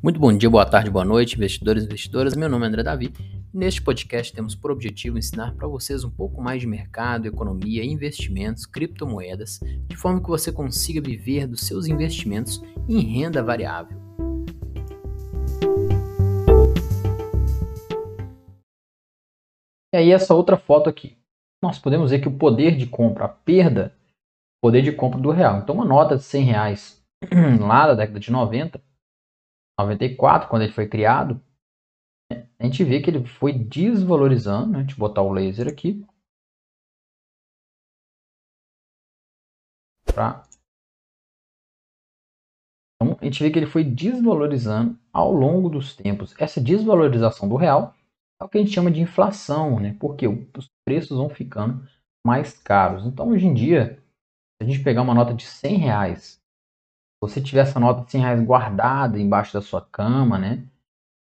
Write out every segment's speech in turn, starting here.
Muito bom dia, boa tarde, boa noite, investidores e investidoras. Meu nome é André Davi. Neste podcast temos por objetivo ensinar para vocês um pouco mais de mercado, economia, investimentos, criptomoedas, de forma que você consiga viver dos seus investimentos em renda variável. E aí essa outra foto aqui. Nós podemos ver que o poder de compra, a perda, poder de compra do real. Então uma nota de 100 reais lá da década de 90 94, quando ele foi criado, a gente vê que ele foi desvalorizando. Né? Deixa eu botar o laser aqui. Pra... Então, a gente vê que ele foi desvalorizando ao longo dos tempos. Essa desvalorização do real é o que a gente chama de inflação, né? porque os preços vão ficando mais caros. Então, hoje em dia, se a gente pegar uma nota de 100 reais você tiver essa nota de 100 reais guardada embaixo da sua cama, né?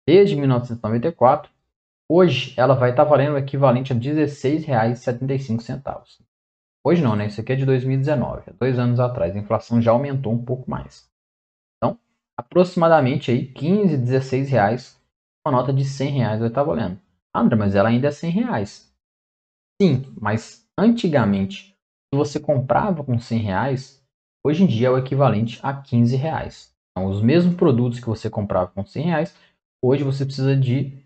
Desde 1994, hoje ela vai estar valendo o equivalente a R$ 16,75. Hoje não, né? Isso aqui é de 2019, dois anos atrás. A inflação já aumentou um pouco mais. Então, aproximadamente aí 15, 16 reais, uma nota de 100 reais vai estar valendo. Ah, André, mas ela ainda é 100 reais. Sim, mas antigamente, se você comprava com 100 reais, hoje em dia é o equivalente a 15 reais. Então, os mesmos produtos que você comprava com 100 reais, hoje você precisa de,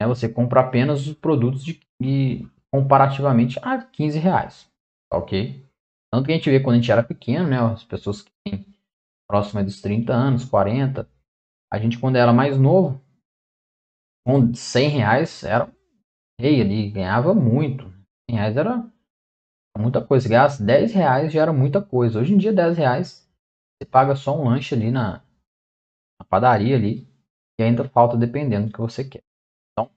né, você compra apenas os produtos de, de, comparativamente a 15 reais, tá ok? Tanto que a gente vê quando a gente era pequeno, né, as pessoas que têm próximo dos 30 anos, 40, a gente quando era mais novo, com 100 reais era rei ali, ganhava muito. 100 reais era muita coisa. Gasta 10 reais já era muita coisa. Hoje em dia, 10 reais você paga só um lanche ali na, na padaria ali e ainda falta dependendo do que você quer. Então,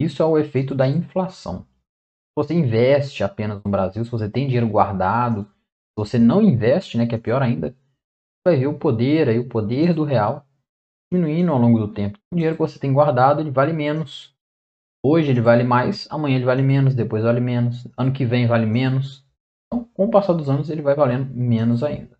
isso é o efeito da inflação. Se você investe apenas no Brasil, se você tem dinheiro guardado, se você não investe, né, que é pior ainda, vai ver o poder aí, o poder do real diminuindo ao longo do tempo. O dinheiro que você tem guardado, ele vale menos Hoje ele vale mais, amanhã ele vale menos, depois vale menos, ano que vem vale menos. Então, com o passar dos anos, ele vai valendo menos ainda.